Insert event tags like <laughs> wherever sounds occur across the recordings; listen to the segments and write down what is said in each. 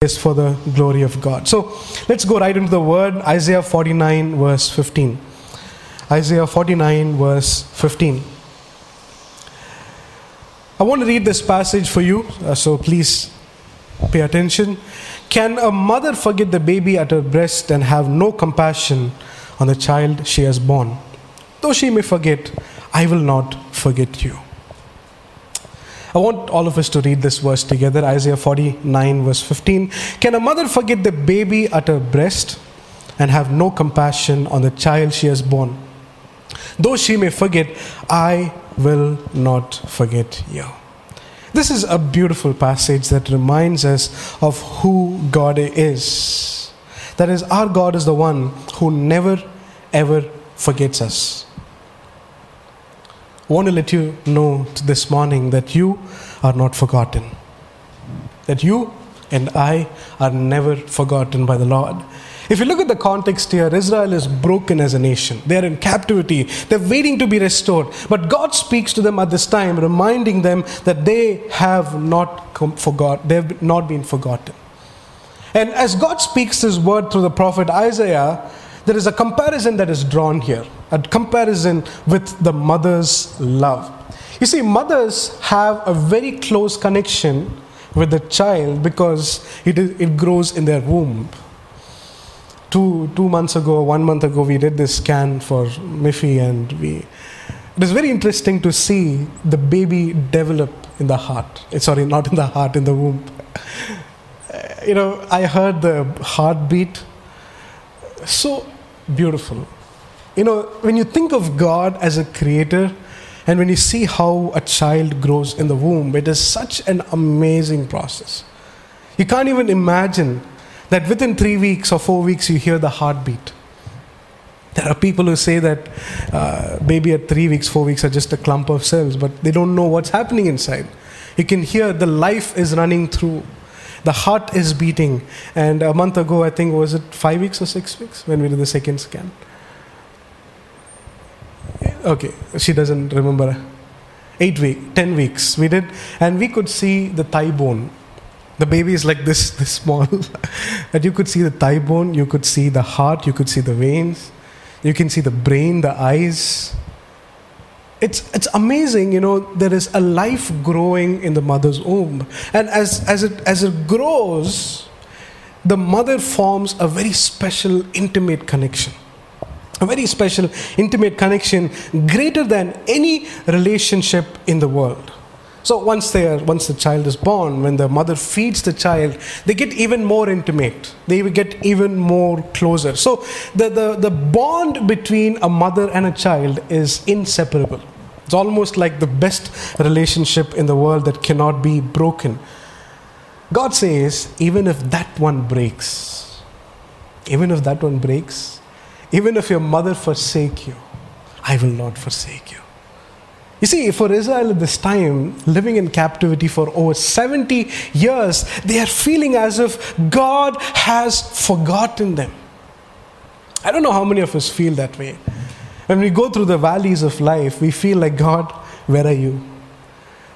is for the glory of God. So let's go right into the word Isaiah 49, verse 15. Isaiah 49, verse 15. I want to read this passage for you, uh, so please pay attention. Can a mother forget the baby at her breast and have no compassion on the child she has born? Though she may forget, I will not forget you. I want all of us to read this verse together Isaiah 49, verse 15. Can a mother forget the baby at her breast and have no compassion on the child she has born? Though she may forget, I will not forget you. This is a beautiful passage that reminds us of who God is. That is, our God is the one who never ever forgets us. Want to let you know this morning that you are not forgotten. That you and I are never forgotten by the Lord. If you look at the context here, Israel is broken as a nation. They are in captivity. They're waiting to be restored. But God speaks to them at this time, reminding them that they have not forgot, they have not been forgotten. And as God speaks His word through the prophet Isaiah, there is a comparison that is drawn here, a comparison with the mother's love. You see, mothers have a very close connection with the child because it, is, it grows in their womb. Two, two months ago, one month ago, we did this scan for Miffy, and we, it is very interesting to see the baby develop in the heart. Eh, sorry, not in the heart, in the womb. <laughs> You know, I heard the heartbeat. So beautiful. You know, when you think of God as a creator, and when you see how a child grows in the womb, it is such an amazing process. You can't even imagine that within three weeks or four weeks you hear the heartbeat. There are people who say that uh, baby at three weeks, four weeks are just a clump of cells, but they don't know what's happening inside. You can hear the life is running through the heart is beating. And a month ago, I think, was it five weeks or six weeks when we did the second scan? Okay, she doesn't remember. Eight weeks, ten weeks we did, and we could see the thigh bone. The baby is like this, <laughs> this small. and you could see the thigh bone, you could see the heart, you could see the veins, you can see the brain, the eyes it's, it's amazing, you know, there is a life growing in the mother's womb. And as, as, it, as it grows, the mother forms a very special, intimate connection. A very special, intimate connection, greater than any relationship in the world. So once they are, once the child is born, when the mother feeds the child, they get even more intimate. They get even more closer. So the, the, the bond between a mother and a child is inseparable. It's almost like the best relationship in the world that cannot be broken. God says, even if that one breaks, even if that one breaks, even if your mother forsake you, I will not forsake you. You see, for Israel at this time, living in captivity for over 70 years, they are feeling as if God has forgotten them. I don't know how many of us feel that way. When we go through the valleys of life, we feel like, God, where are you?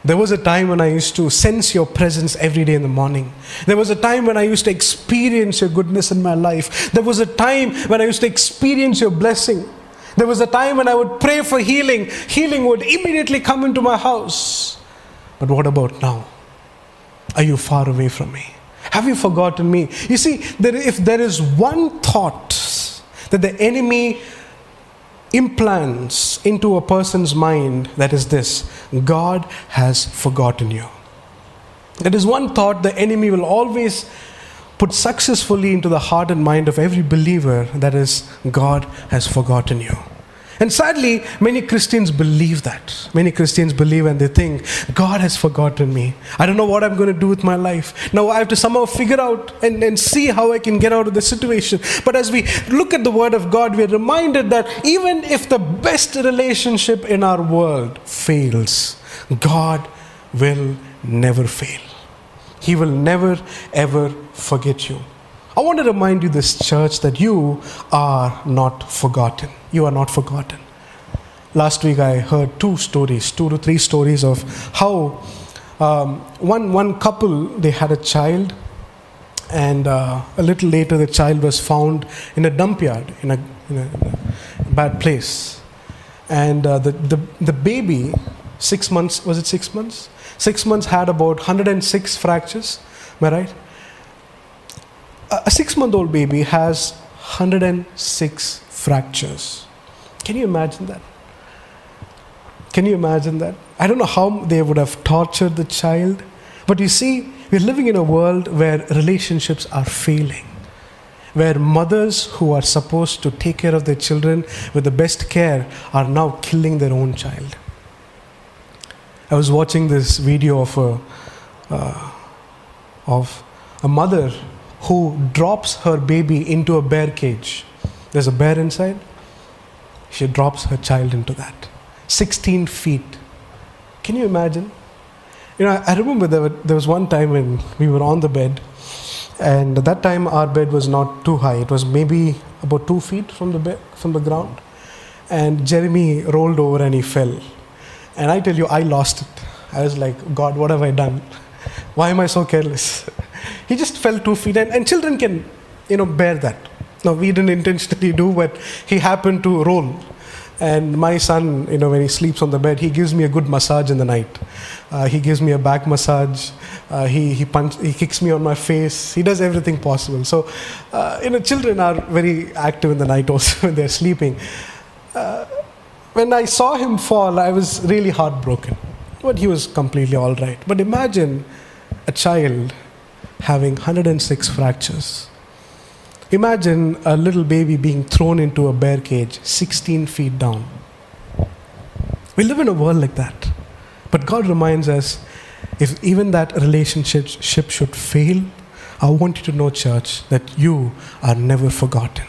There was a time when I used to sense your presence every day in the morning. There was a time when I used to experience your goodness in my life. There was a time when I used to experience your blessing. There was a time when I would pray for healing, healing would immediately come into my house. But what about now? Are you far away from me? Have you forgotten me? You see, there, if there is one thought that the enemy implants into a person's mind, that is this God has forgotten you. That is one thought the enemy will always put successfully into the heart and mind of every believer that is, God has forgotten you. And sadly, many Christians believe that. Many Christians believe and they think, God has forgotten me. I don't know what I'm going to do with my life. Now I have to somehow figure out and, and see how I can get out of this situation. But as we look at the Word of God, we are reminded that even if the best relationship in our world fails, God will never fail. He will never, ever forget you. I want to remind you, this church, that you are not forgotten. You are not forgotten. Last week I heard two stories, two to three stories of how um, one, one couple, they had a child And uh, a little later, the child was found in a dump yard, in a, in a, bad place. And uh, the, the, the baby, six months, was it six months? Six months had about 106 fractures. Am I right? A, six month old baby has 106 fractures. Can you imagine that? Can you imagine that? I don't know how they would have tortured the child, but you see, we're living in a world where relationships are failing, where mothers who are supposed to take care of their children with the best care are now killing their own child. I was watching this video of a, uh, of a mother who drops her baby into a bear cage. There's a bear inside. She drops her child into that. 16 feet. Can you imagine? You know, I remember there, were, there was one time when we were on the bed, and at that time our bed was not too high. It was maybe about two feet from the from the ground. And Jeremy rolled over and he fell. And I tell you, I lost it. I was like, God, what have I done? Why am I so careless? <laughs> he just fell two feet, and, and children can, you know, bear that. Now we didn't intentionally do, but he happened to roll. And my son, you know, when he sleeps on the bed, he gives me a good massage in the night. Uh, he gives me a back massage. Uh, he, he, punch, he kicks me on my face. He does everything possible. So, uh, you know, children are very active in the night also <laughs> when they're sleeping. When I saw him fall, I was really heartbroken. But he was completely all right. But imagine a child having 106 fractures. Imagine a little baby being thrown into a bear cage 16 feet down. We live in a world like that. But God reminds us if even that relationship should fail, I want you to know, church, that you are never forgotten.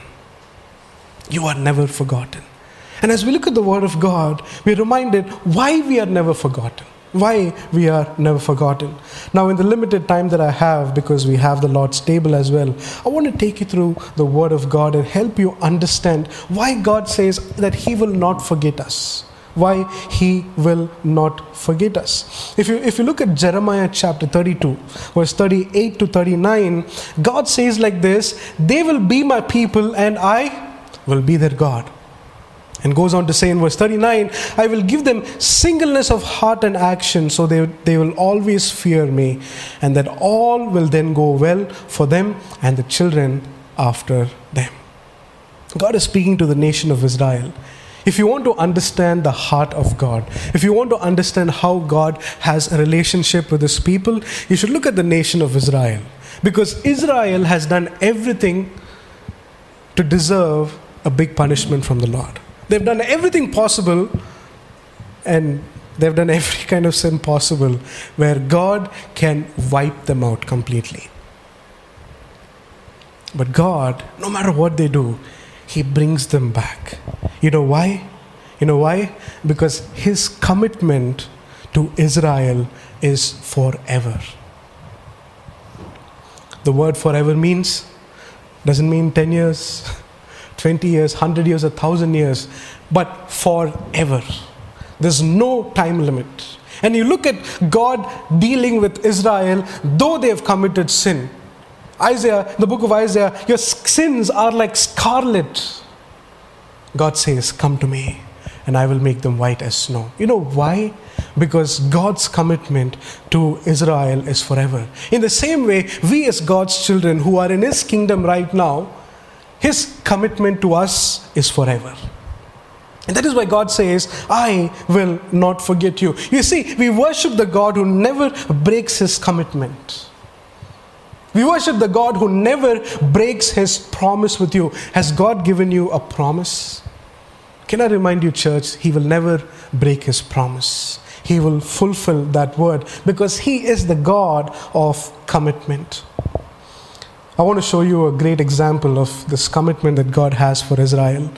You are never forgotten. And as we look at the Word of God, we're reminded why we are never forgotten why we are never forgotten. Now, in the limited time that I have, because we have the Lord's table as well, I want to take you through the Word of God and help you understand why God says that He will not forget us. Why He will not forget us. If you, if you look at Jeremiah chapter 32, verse 38 to 39, God says like this They will be my people, and I will be their God. And goes on to say in verse 39 I will give them singleness of heart and action, so they, they will always fear me, and that all will then go well for them and the children after them. God is speaking to the nation of Israel. If you want to understand the heart of God, if you want to understand how God has a relationship with his people, you should look at the nation of Israel. Because Israel has done everything to deserve a big punishment from the Lord. They've done everything possible and they've done every <laughs> kind of sin possible where God can wipe them out completely. But God, no matter what they do, He brings them back. You know why? You know why? Because His commitment to Israel is forever. The word forever means, doesn't mean 10 years, <laughs> 20 years, 100 years, 1,000 years, but forever. There's no time limit. And you look at God dealing with Israel, though they have committed sin. Isaiah, the book of Isaiah, your sins are like scarlet. God says, Come to me, and I will make them white as snow. You know why? Because God's commitment to Israel is forever. In the same way, we as God's children who are in His kingdom right now, his commitment to us is forever. And that is why God says, I will not forget you. You see, we worship the God who never breaks his commitment. We worship the God who never breaks his promise with you. Has God given you a promise? Can I remind you, church, he will never break his promise. He will fulfill that word because he is the God of commitment. I want to show you a great example of this commitment that God has for Israel.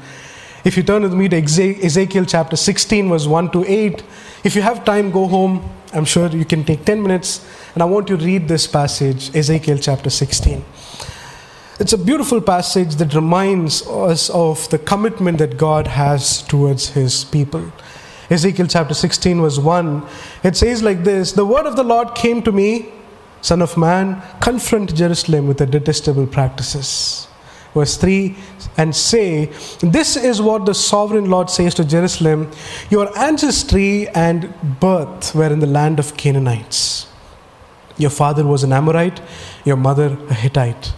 If you turn with me to Ezekiel chapter 16, verse 1 to 8, if you have time, go home. I'm sure you can take 10 minutes, and I want you to read this passage, Ezekiel chapter 16. It's a beautiful passage that reminds us of the commitment that God has towards his people. Ezekiel chapter 16, verse 1, it says like this The word of the Lord came to me Son of man, confront Jerusalem with the detestable practices. Verse 3 and say, This is what the sovereign Lord says to Jerusalem Your ancestry and birth were in the land of Canaanites. Your father was an Amorite, your mother a Hittite.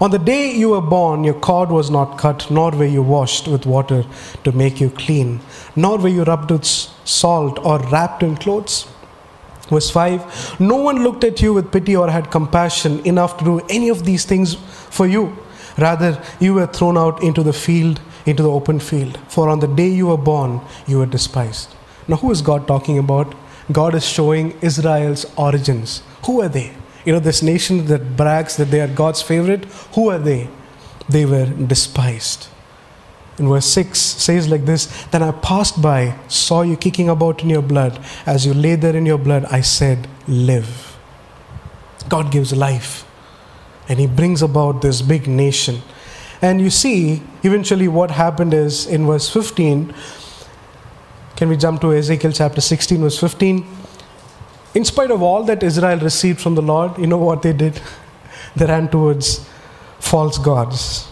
On the day you were born, your cord was not cut, nor were you washed with water to make you clean, nor were you rubbed with salt or wrapped in clothes. Verse 5 No one looked at you with pity or had compassion enough to do any of these things for you. Rather, you were thrown out into the field, into the open field. For on the day you were born, you were despised. Now, who is God talking about? God is showing Israel's origins. Who are they? You know, this nation that brags that they are God's favorite, who are they? They were despised. In verse 6 says like this Then I passed by, saw you kicking about in your blood. As you lay there in your blood, I said, Live. God gives life and he brings about this big nation. And you see, eventually, what happened is in verse 15. Can we jump to Ezekiel chapter 16, verse 15? In spite of all that Israel received from the Lord, you know what they did? <laughs> They ran towards false gods.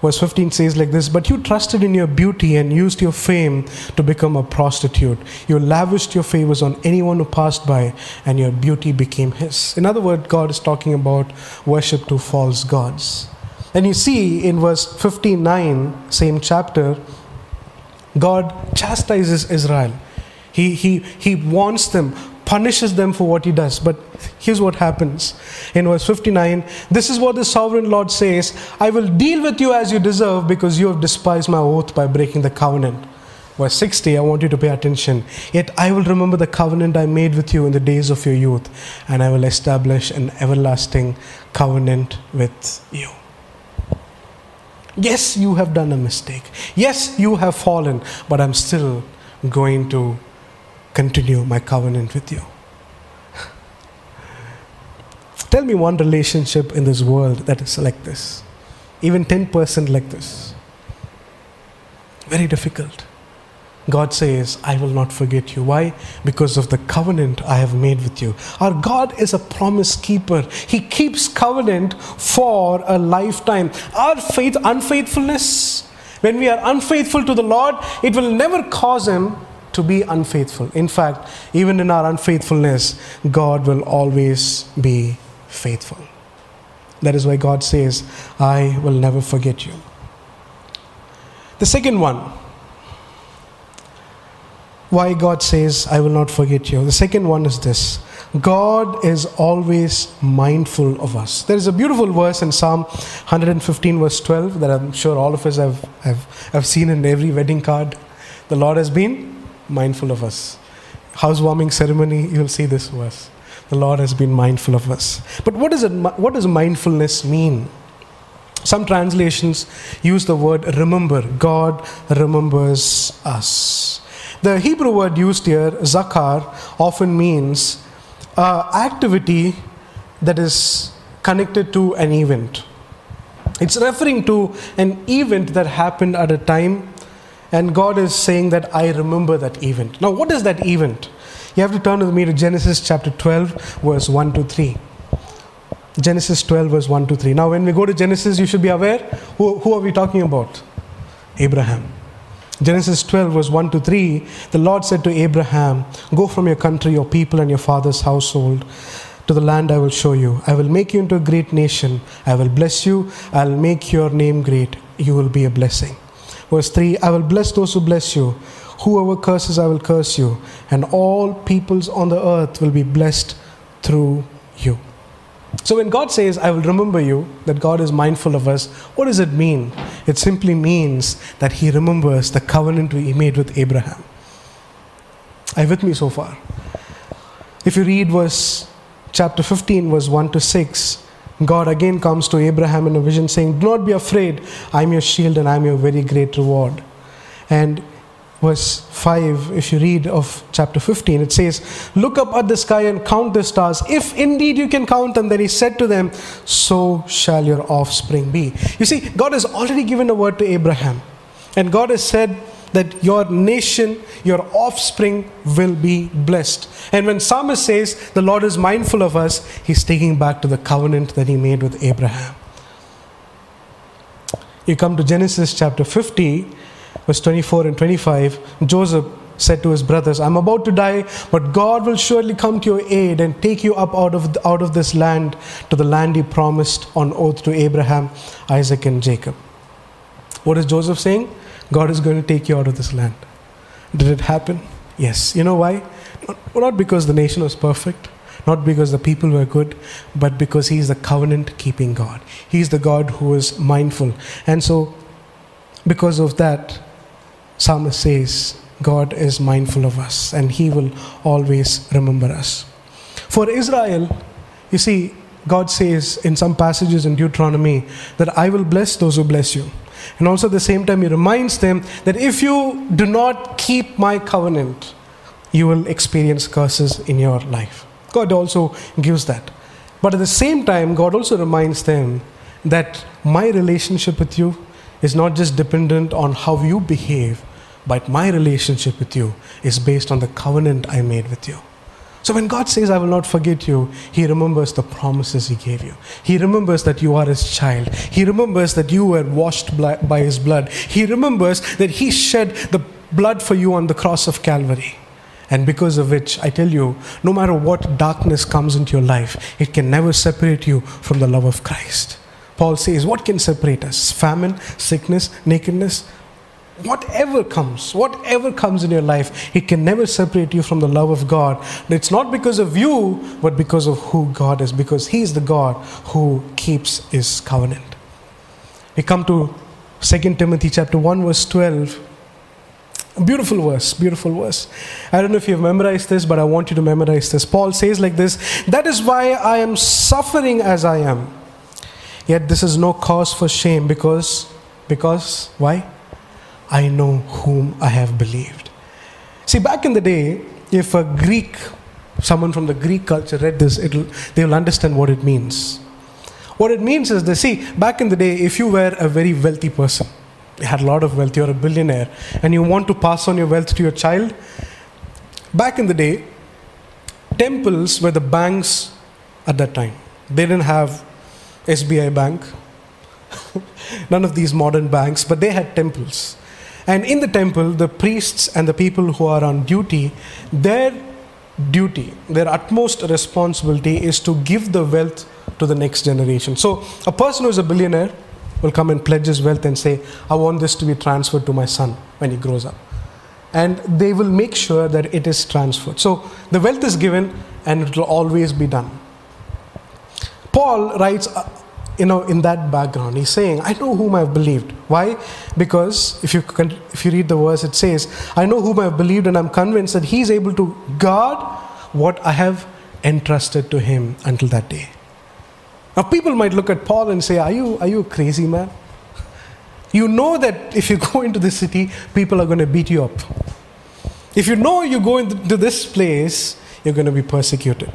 Verse 15 says like this But you trusted in your beauty and used your fame to become a prostitute. You lavished your favors on anyone who passed by, and your beauty became his. In other words, God is talking about worship to false gods. And you see in verse 59, same chapter, God chastises Israel. He, he, he wants them, punishes them for what he does. But here's what happens in verse 59 This is what the sovereign Lord says I will deal with you as you deserve because you have despised my oath by breaking the covenant. Verse 60, I want you to pay attention. Yet I will remember the covenant I made with you in the days of your youth, and I will establish an everlasting covenant with you. Yes, you have done a mistake. Yes, you have fallen, but I'm still going to continue my covenant with you. Tell me one relationship in this world that is like this, even 10% like this. Very difficult. God says, I will not forget you. Why? Because of the covenant I have made with you. Our God is a promise keeper. He keeps covenant for a lifetime. Our faith, unfaithfulness, when we are unfaithful to the Lord, it will never cause Him to be unfaithful. In fact, even in our unfaithfulness, God will always be faithful. That is why God says, I will never forget you. The second one, why God says, I will not forget you. The second one is this God is always mindful of us. There is a beautiful verse in Psalm 115, verse 12, that I'm sure all of us have, have, have seen in every wedding card. The Lord has been mindful of us. Housewarming ceremony, you'll see this verse. The Lord has been mindful of us. But what, is it, what does mindfulness mean? Some translations use the word remember. God remembers us. The Hebrew word used here, zakar, often means uh, activity that is connected to an event. It's referring to an event that happened at a time and God is saying that I remember that event. Now, what is that event? You have to turn with me to Genesis chapter 12, verse 1 to 3. Genesis 12, verse 1 to 3. Now, when we go to Genesis, you should be aware who, who are we talking about? Abraham. Genesis 12, verse 1 to 3, the Lord said to Abraham, Go from your country, your people, and your father's household to the land I will show you. I will make you into a great nation. I will bless you. I'll make your name great. You will be a blessing. Verse 3 I will bless those who bless you. Whoever curses, I will curse you. And all peoples on the earth will be blessed through you. So when God says, I will remember you, that God is mindful of us, what does it mean? It simply means that He remembers the covenant we made with Abraham. Are you with me so far? If you read verse chapter 15, verse 1 to 6, God again comes to Abraham in a vision saying, Do not be afraid, I'm your shield and I'm your very great reward. And verse 5, if you read of chapter 15, it says, Look up at the sky and count the stars, if indeed you can count them. Then he said to them, So shall your offspring be. You see, God has already given a word to Abraham. And God has said, that your nation, your offspring will be blessed. And when Psalmist says the Lord is mindful of us, he's taking back to the covenant that he made with Abraham. You come to Genesis chapter 50, verse 24 and 25. Joseph said to his brothers, I'm about to die, but God will surely come to your aid and take you up out of, out of this land to the land he promised on oath to Abraham, Isaac, and Jacob. What is Joseph saying? God is going to take you out of this land. Did it happen? Yes. You know why? Not because the nation was perfect, not because the people were good, but because He is the covenant keeping God. He is the God who is mindful. And so, because of that, Psalmist says, God is mindful of us and He will always remember us. For Israel, you see, God says in some passages in Deuteronomy that I will bless those who bless you. And also at the same time, He reminds them that if you do not keep my covenant, you will experience curses in your life. God also gives that. But at the same time, God also reminds them that my relationship with you is not just dependent on how you behave, but my relationship with you is based on the covenant I made with you. So when God says, I will not forget you, He remembers the promises He gave you. He remembers that you are His child. He remembers that you were washed by His blood. He remembers that He shed the blood for you on the cross of Calvary. And because of which, I tell you, no matter what darkness comes into your life, it can never separate you from the love of Christ. Paul says, What can separate us? Famine, sickness, nakedness? Whatever comes, whatever comes in your life, it can never separate you from the love of God. It's not because of you, but because of who God is, because He is the God who keeps His covenant. We come to 2 Timothy chapter 1, verse 12. A beautiful verse, beautiful verse. I don't know if you've memorized this, but I want you to memorize this. Paul says like this That is why I am suffering as I am. Yet this is no cause for shame because, because, why? I know whom I have believed. See, back in the day, if a Greek, someone from the Greek culture read this, they will understand what it means. What it means is they see, back in the day, if you were a very wealthy person, you had a lot of wealth, you're a billionaire, and you want to pass on your wealth to your child, back in the day, temples were the banks at that time. They didn't have SBI Bank, <laughs> none of these modern banks, but they had temples. And in the temple, the priests and the people who are on duty, their duty, their utmost responsibility is to give the wealth to the next generation. So, a person who is a billionaire will come and pledge his wealth and say, I want this to be transferred to my son when he grows up. And they will make sure that it is transferred. So, the wealth is given and it will always be done. Paul writes you know, in that background. He's saying, I know whom I've believed. Why? Because if you, if you read the verse, it says, I know whom I've believed, and I'm convinced that He's able to guard what I have entrusted to Him until that day. Now, people might look at Paul and say, Are you, are you a crazy man? You know that if you <laughs> go into the city, people are going to beat you up. If you know you go into this place, you're going to be persecuted.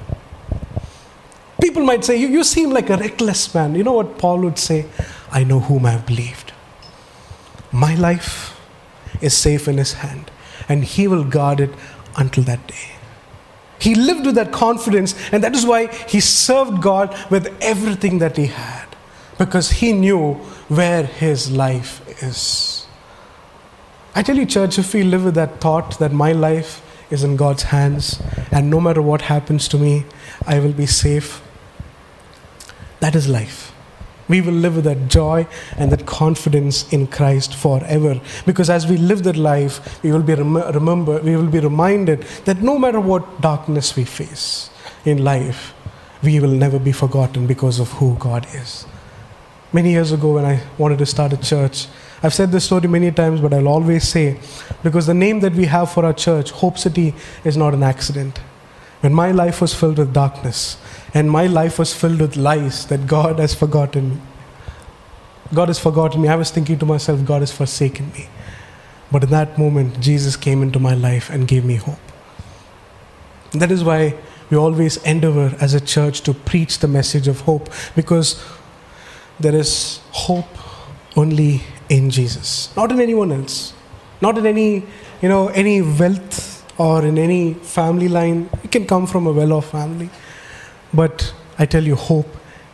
People might say, you, you seem like a reckless man. You know what Paul would say? I know whom I have believed. My life is safe in his hand, and he will guard it until that day. He lived with that confidence, and that is why he served God with everything that he had, because he knew where his life is. I tell you, church, if we live with that thought that my life is in God's hands, and no matter what happens to me, I will be safe, that is life. We will live with that joy and that confidence in Christ forever. Because as we live that life, we will be rem- remember, we will be reminded that no matter what darkness we face in life, we will never be forgotten because of who God is. Many years ago, when I wanted to start a church, I've said this story many times, but I'll always say, because the name that we have for our church, Hope City, is not an accident. When my life was filled with darkness, and my life was filled with lies that God has forgotten me. God has forgotten me. I was thinking to myself, God has forsaken me. But in that moment, Jesus came into my life and gave me hope. That is why we always endeavor as a church to preach the message of hope because there is hope only in Jesus, not in anyone else. not in any, you know, any wealth or in any family line. It can come from a well-off family, but I tell you, hope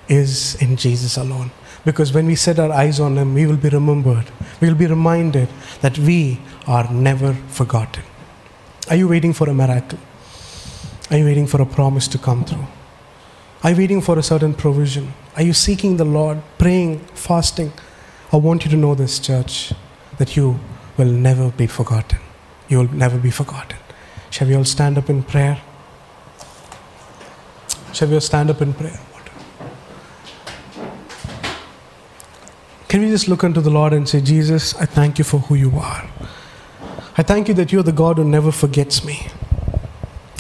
is in Jesus alone. Because when we set our eyes on Him, we will be remembered. We will be reminded that we are never forgotten. Are you waiting for a miracle? Are you waiting for a promise to come through? Are you waiting for a certain provision? Are you seeking the Lord, praying, fasting? I want you to know this, church, that you will never be forgotten. You will never be forgotten. Shall we all stand up in prayer? Shall we stand up in prayer? Can we just look unto the Lord and say, Jesus, I thank you for who you are. I thank you that you're the God who never forgets me.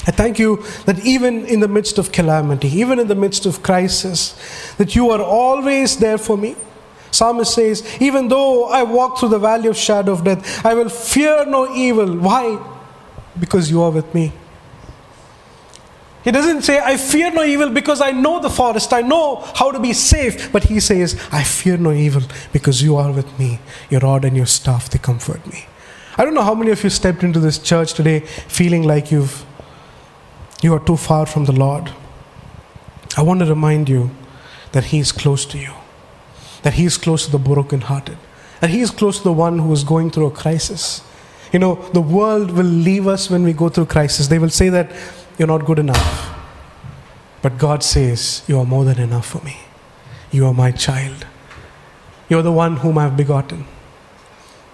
I thank you that even in the midst of calamity, even in the midst of crisis, that you are always there for me. Psalmist says, Even though I walk through the valley of shadow of death, I will fear no evil. Why? Because you are with me. He doesn't say, I fear no evil because I know the forest, I know how to be safe. But he says, I fear no evil because you are with me. Your rod and your staff, they comfort me. I don't know how many of you stepped into this church today feeling like you've you are too far from the Lord. I want to remind you that He is close to you, that He is close to the brokenhearted, that He is close to the one who is going through a crisis. You know, the world will leave us when we go through crisis. They will say that you're not good enough. But God says, You are more than enough for me. You are my child. You're the one whom I've begotten.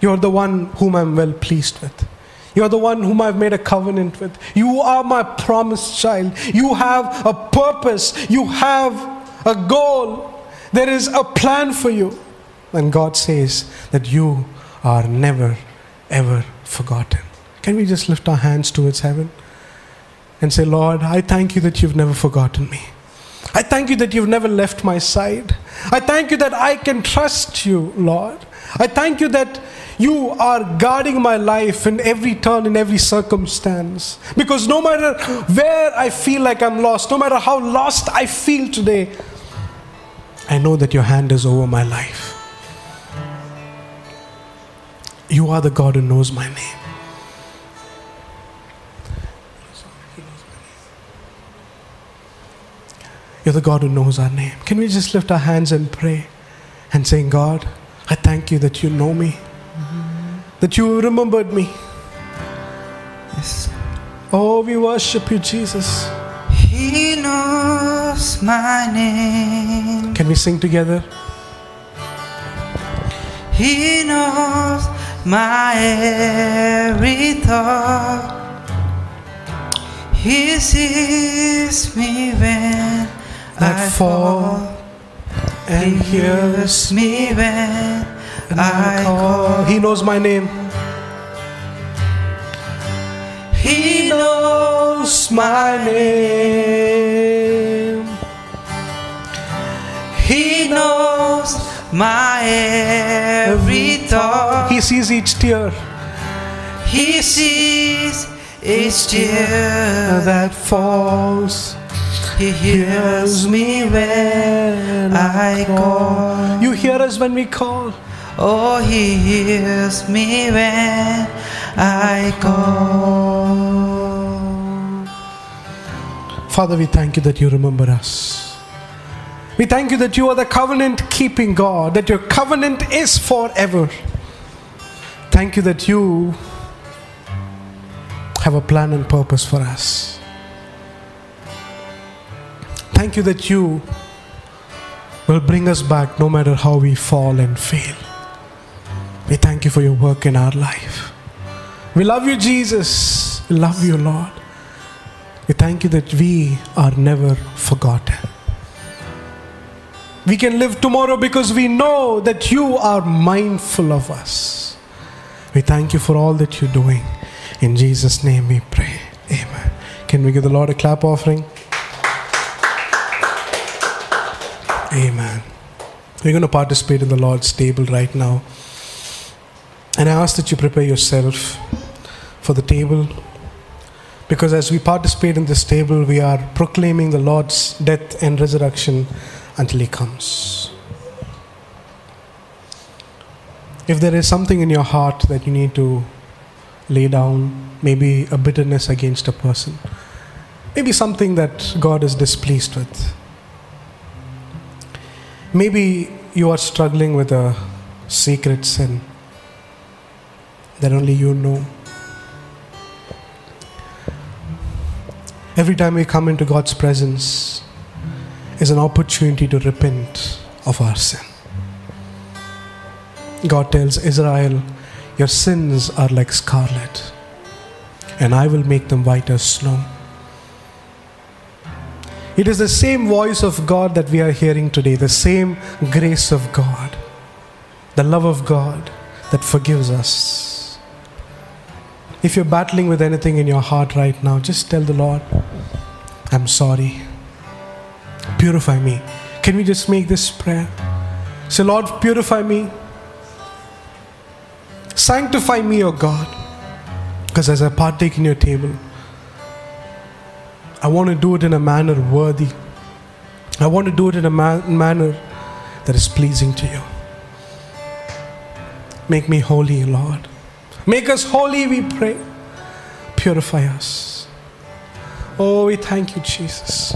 You're the one whom I'm well pleased with. You're the one whom I've made a covenant with. You are my promised child. You have a purpose. You have a goal. There is a plan for you. And God says that you are never, ever forgotten. Can we just lift our hands towards heaven and say, Lord, I thank you that you've never forgotten me. I thank you that you've never left my side. I thank you that I can trust you, Lord. I thank you that you are guarding my life in every turn, in every circumstance. Because no matter where I feel like I'm lost, no matter how lost I feel today, I know that your hand is over my life. You are the God who knows my name. You're the God who knows our name. Can we just lift our hands and pray and say, God, I thank you that you know me that you remembered me. Yes. Oh, we worship you, Jesus. He knows my name. Can we sing together? He knows my every thought. He sees me when I fall. And he hears me when I call. He knows my name. He knows My name. He knows my every thought. He sees each tear He sees each tear that falls. He hears me when I call. You hear us when we call. Oh, He hears me when I call. Father, we thank you that you remember us. We thank you that you are the covenant keeping God, that your covenant is forever. Thank you that you have a plan and purpose for us. Thank you that you will bring us back no matter how we fall and fail. We thank you for your work in our life. We love you, Jesus. We love you, Lord. We thank you that we are never forgotten. We can live tomorrow because we know that you are mindful of us. We thank you for all that you're doing. In Jesus' name we pray. Amen. Can we give the Lord a clap offering? Amen. We're going to participate in the Lord's table right now. And I ask that you prepare yourself for the table. Because as we participate in this table, we are proclaiming the Lord's death and resurrection until He comes. If there is something in your heart that you need to lay down maybe a bitterness against a person, maybe something that God is displeased with. Maybe you are struggling with a secret sin that only you know. Every time we come into God's presence is an opportunity to repent of our sin. God tells Israel, Your sins are like scarlet, and I will make them white as snow. It is the same voice of God that we are hearing today, the same grace of God, the love of God that forgives us. If you're battling with anything in your heart right now, just tell the Lord, I'm sorry. Purify me. Can we just make this prayer? Say, Lord, purify me. Sanctify me, O God. Because as I partake in your table, I want to do it in a manner worthy. I want to do it in a ma- manner that is pleasing to you. Make me holy, Lord. Make us holy, we pray. Purify us. Oh, we thank you, Jesus.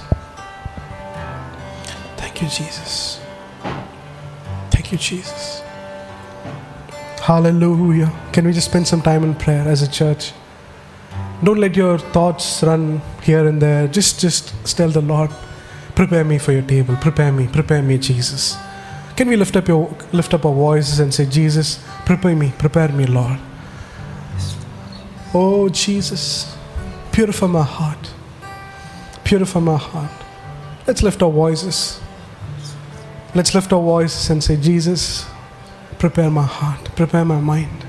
Thank you, Jesus. Thank you, Jesus. Hallelujah. Can we just spend some time in prayer as a church? Don't let your thoughts run here and there. Just just tell the Lord, prepare me for your table. Prepare me. Prepare me, Jesus. Can we lift up your lift up our voices and say, Jesus, prepare me, prepare me, Lord. Oh Jesus, purify my heart. Purify my heart. Let's lift our voices. Let's lift our voices and say, Jesus, prepare my heart, prepare my mind.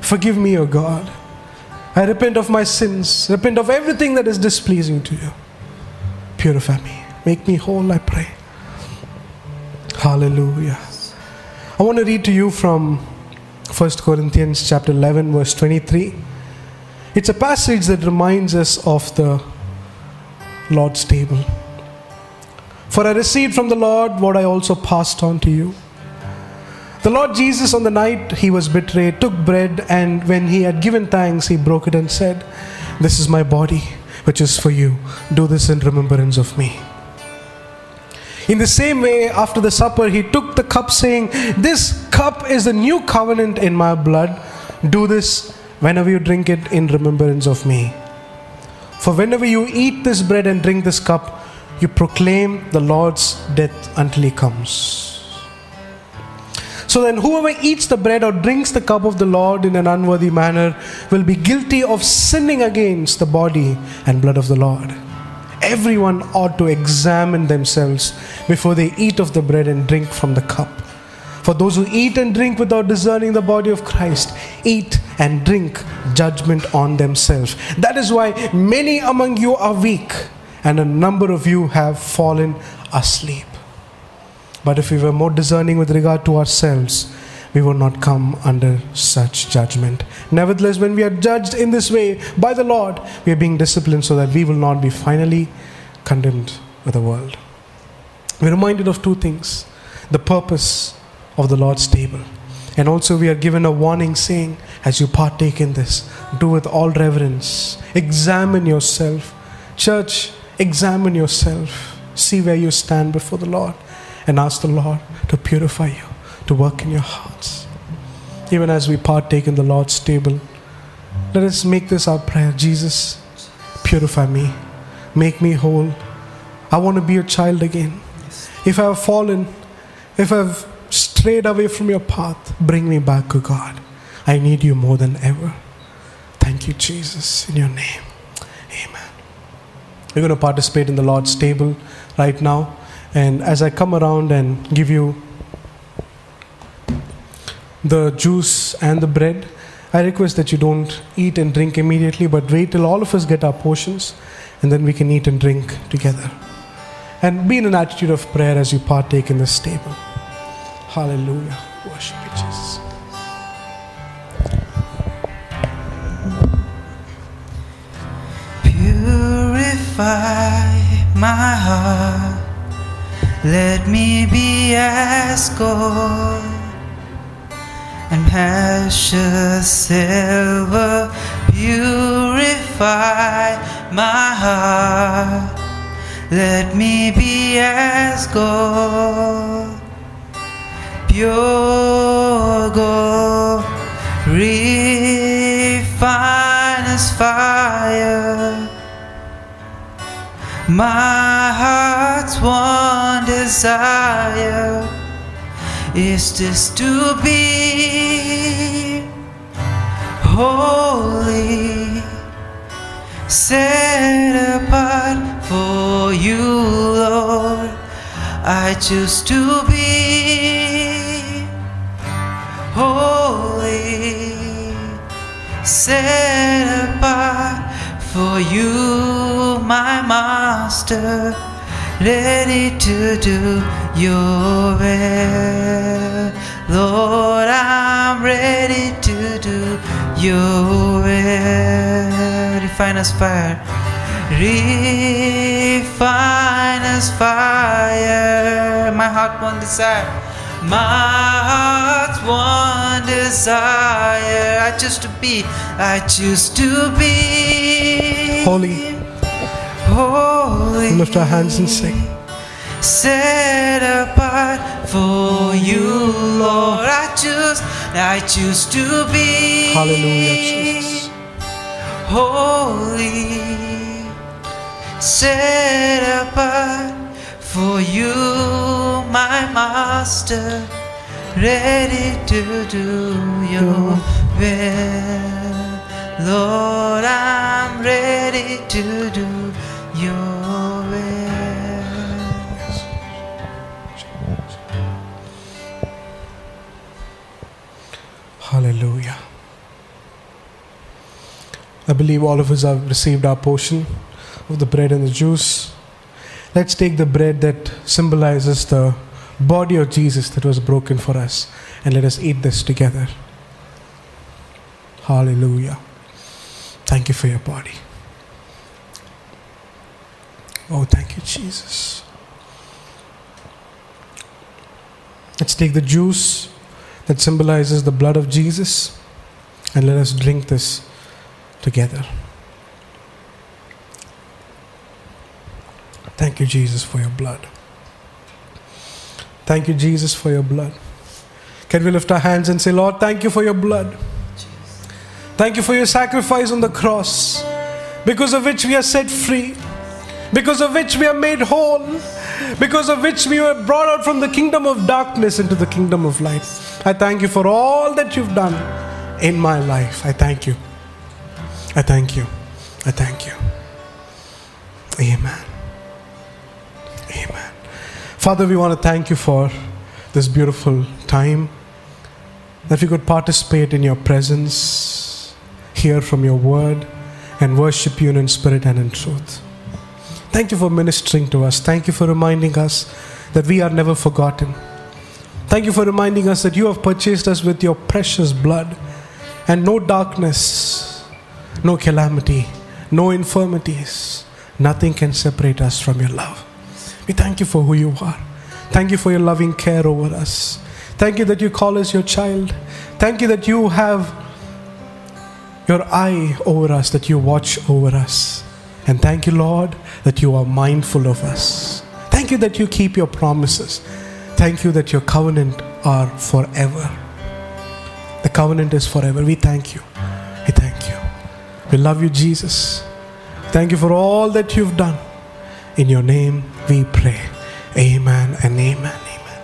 Forgive me, O God. I repent of my sins, repent of everything that is displeasing to you. Purify me. Make me whole, I pray. Hallelujah. I want to read to you from 1 Corinthians chapter 11 verse 23. It's a passage that reminds us of the Lord's table. For I received from the Lord what I also passed on to you. The Lord Jesus, on the night he was betrayed, took bread, and when he had given thanks, he broke it and said, This is my body, which is for you. Do this in remembrance of me. In the same way, after the supper, he took the cup, saying, This cup is the new covenant in my blood. Do this whenever you drink it in remembrance of me. For whenever you eat this bread and drink this cup, you proclaim the Lord's death until he comes. So then, whoever eats the bread or drinks the cup of the Lord in an unworthy manner will be guilty of sinning against the body and blood of the Lord. Everyone ought to examine themselves before they eat of the bread and drink from the cup. For those who eat and drink without discerning the body of Christ eat and drink judgment on themselves. That is why many among you are weak, and a number of you have fallen asleep. But if we were more discerning with regard to ourselves, we would not come under such judgment. Nevertheless, when we are judged in this way by the Lord, we are being disciplined so that we will not be finally condemned with the world. We're reminded of two things the purpose of the Lord's table. And also, we are given a warning saying, as you partake in this, do with all reverence. Examine yourself. Church, examine yourself. See where you stand before the Lord and ask the Lord to purify you, to work in your hearts. Even as we partake in the Lord's table, let us make this our prayer Jesus, purify me, make me whole. I want to be a child again. If I have fallen, if I've strayed away from your path, bring me back, O God. I need you more than ever. Thank you, Jesus, in your name. Amen. We're going to participate in the Lord's table right now. And as I come around and give you the juice and the bread, I request that you don't eat and drink immediately, but wait till all of us get our portions, and then we can eat and drink together. And be in an attitude of prayer as you partake in this table. Hallelujah. Worship you, Jesus. Purify my heart. Let me be as gold, and precious silver purify my heart. Let me be as gold, pure gold, refined as fire. My heart's one desire is just to be holy, set apart for you, Lord. I choose to be holy, set apart for you, my master, ready to do your will. Lord, I'm ready to do your will. Refiner's fire. Refine us fire. My heart one desire. My heart's one desire. I choose to be. I choose to be Holy. Holy. Lift our hands and sing. Set apart for you, Lord. I choose. I choose to be Hallelujah, Jesus. holy, set apart for you, my master, ready to do your will. Lord, I'm ready to do Hallelujah. I believe all of us have received our portion of the bread and the juice. Let's take the bread that symbolizes the body of Jesus that was broken for us and let us eat this together. Hallelujah. Thank you for your body. Oh, thank you, Jesus. Let's take the juice that symbolizes the blood of Jesus and let us drink this together. Thank you, Jesus, for your blood. Thank you, Jesus, for your blood. Can we lift our hands and say, Lord, thank you for your blood. Thank you for your sacrifice on the cross, because of which we are set free, because of which we are made whole, because of which we were brought out from the kingdom of darkness into the kingdom of light. I thank you for all that you've done in my life. I thank you. I thank you. I thank you. Amen. Amen. Father, we want to thank you for this beautiful time that we could participate in your presence, hear from your word, and worship you in spirit and in truth. Thank you for ministering to us. Thank you for reminding us that we are never forgotten. Thank you for reminding us that you have purchased us with your precious blood, and no darkness, no calamity, no infirmities, nothing can separate us from your love. We thank you for who you are. Thank you for your loving care over us. Thank you that you call us your child. Thank you that you have your eye over us, that you watch over us. And thank you, Lord, that you are mindful of us. Thank you that you keep your promises. Thank you that your covenant are forever. The covenant is forever. We thank you. We thank you. We love you, Jesus. Thank you for all that you've done. In your name we pray. Amen and amen. Amen.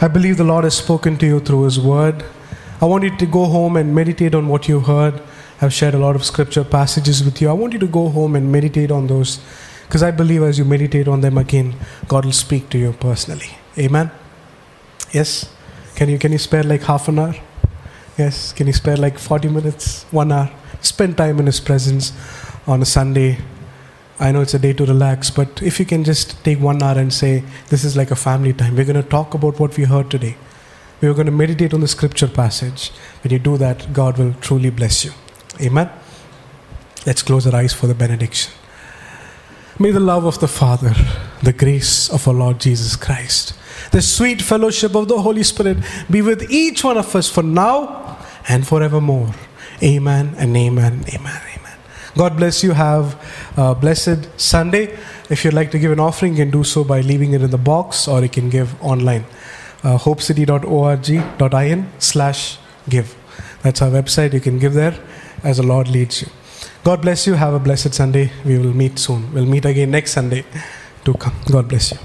I believe the Lord has spoken to you through His word. I want you to go home and meditate on what you heard. I've shared a lot of scripture passages with you. I want you to go home and meditate on those because I believe as you meditate on them again, God will speak to you personally. Amen. Yes? Can you can you spare like half an hour? Yes. Can you spare like 40 minutes, one hour? Spend time in His presence on a Sunday. I know it's a day to relax, but if you can just take one hour and say, This is like a family time, we're going to talk about what we heard today. We're going to meditate on the scripture passage. When you do that, God will truly bless you. Amen. Let's close our eyes for the benediction. May the love of the Father, the grace of our Lord Jesus Christ, The sweet fellowship of the Holy Spirit be with each one of us for now and forevermore. Amen and amen, amen, amen. God bless you. Have a blessed Sunday. If you'd like to give an offering, you can do so by leaving it in the box or you can give online. Uh, hopecity.org.in slash give. That's our website. You can give there as the Lord leads you. God bless you. Have a blessed Sunday. We will meet soon. We'll meet again next Sunday to come. God bless you.